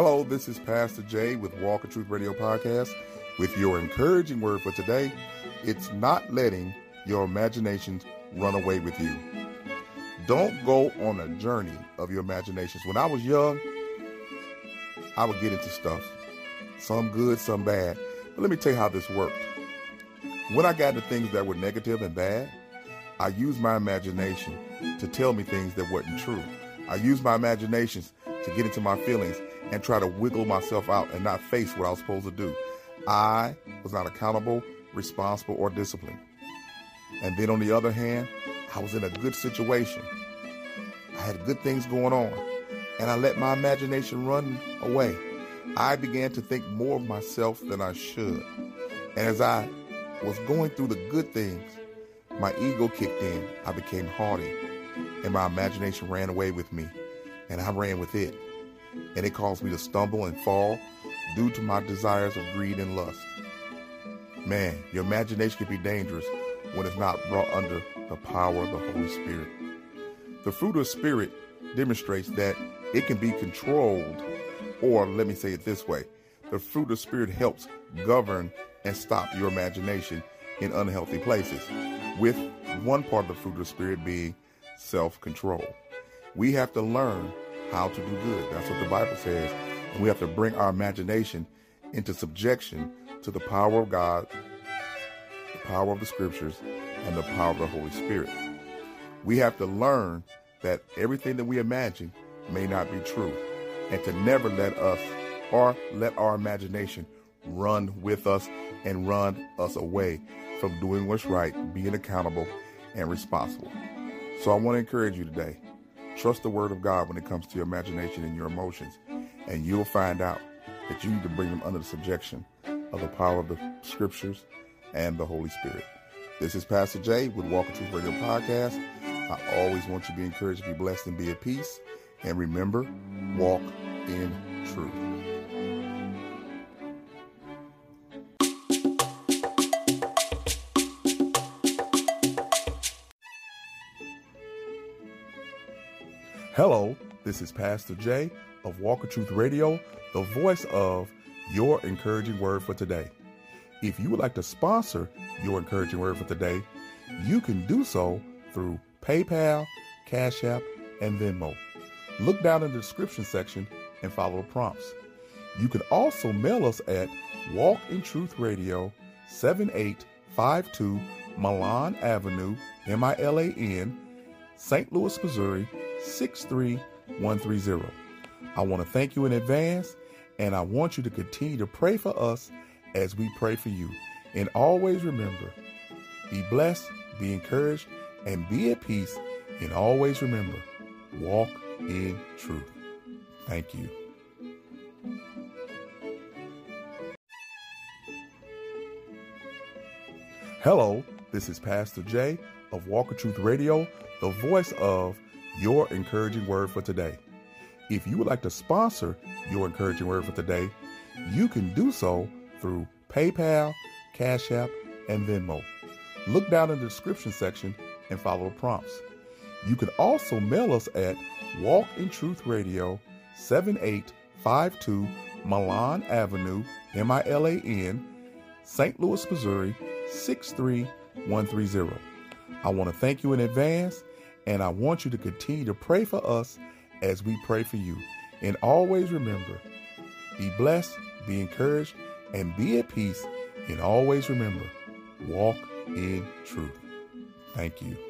Hello, this is Pastor Jay with Walk of Truth Radio Podcast with your encouraging word for today. It's not letting your imaginations run away with you. Don't go on a journey of your imaginations. When I was young, I would get into stuff, some good, some bad. But let me tell you how this worked. When I got into things that were negative and bad, I used my imagination to tell me things that weren't true. I used my imaginations to get into my feelings and try to wiggle myself out and not face what I was supposed to do. I was not accountable, responsible, or disciplined. And then on the other hand, I was in a good situation. I had good things going on, and I let my imagination run away. I began to think more of myself than I should. And as I was going through the good things, my ego kicked in. I became haughty, and my imagination ran away with me, and I ran with it. And it caused me to stumble and fall due to my desires of greed and lust. Man, your imagination can be dangerous when it's not brought under the power of the Holy Spirit. The fruit of the Spirit demonstrates that it can be controlled, or let me say it this way the fruit of the Spirit helps govern and stop your imagination in unhealthy places, with one part of the fruit of the Spirit being self control. We have to learn how to do good. That's what the Bible says. And we have to bring our imagination into subjection to the power of God, the power of the scriptures, and the power of the Holy Spirit. We have to learn that everything that we imagine may not be true, and to never let us or let our imagination run with us and run us away from doing what's right, being accountable, and responsible. So I want to encourage you today trust the Word of God when it comes to your imagination and your emotions, and you'll find out that you need to bring them under the subjection of the power of the Scriptures and the Holy Spirit. This is Pastor Jay with Walk of Truth Radio Podcast. I always want you to be encouraged, be blessed, and be at peace. And remember, walk in truth. Hello, this is Pastor Jay of Walk of Truth Radio, the voice of your encouraging word for today. If you would like to sponsor your encouraging word for today, you can do so through PayPal, Cash App, and Venmo. Look down in the description section and follow the prompts. You can also mail us at Walk in Truth Radio, 7852 Milan Avenue, M I L A N, St. Louis, Missouri, 63130. I want to thank you in advance, and I want you to continue to pray for us as we pray for you. And always remember be blessed, be encouraged, and be at peace. And always remember walk in truth. Thank you. Hello, this is Pastor Jay of Walk of Truth Radio, the voice of your encouraging word for today. If you would like to sponsor your encouraging word for today, you can do so through PayPal, Cash App, and Venmo. Look down in the description section and follow the prompts. You can also mail us at Walk in Truth Radio, 7852 Milan Avenue, M I L A N, St. Louis, Missouri, 63130. I want to thank you in advance, and I want you to continue to pray for us as we pray for you. And always remember be blessed, be encouraged, and be at peace. And always remember walk in truth. Thank you.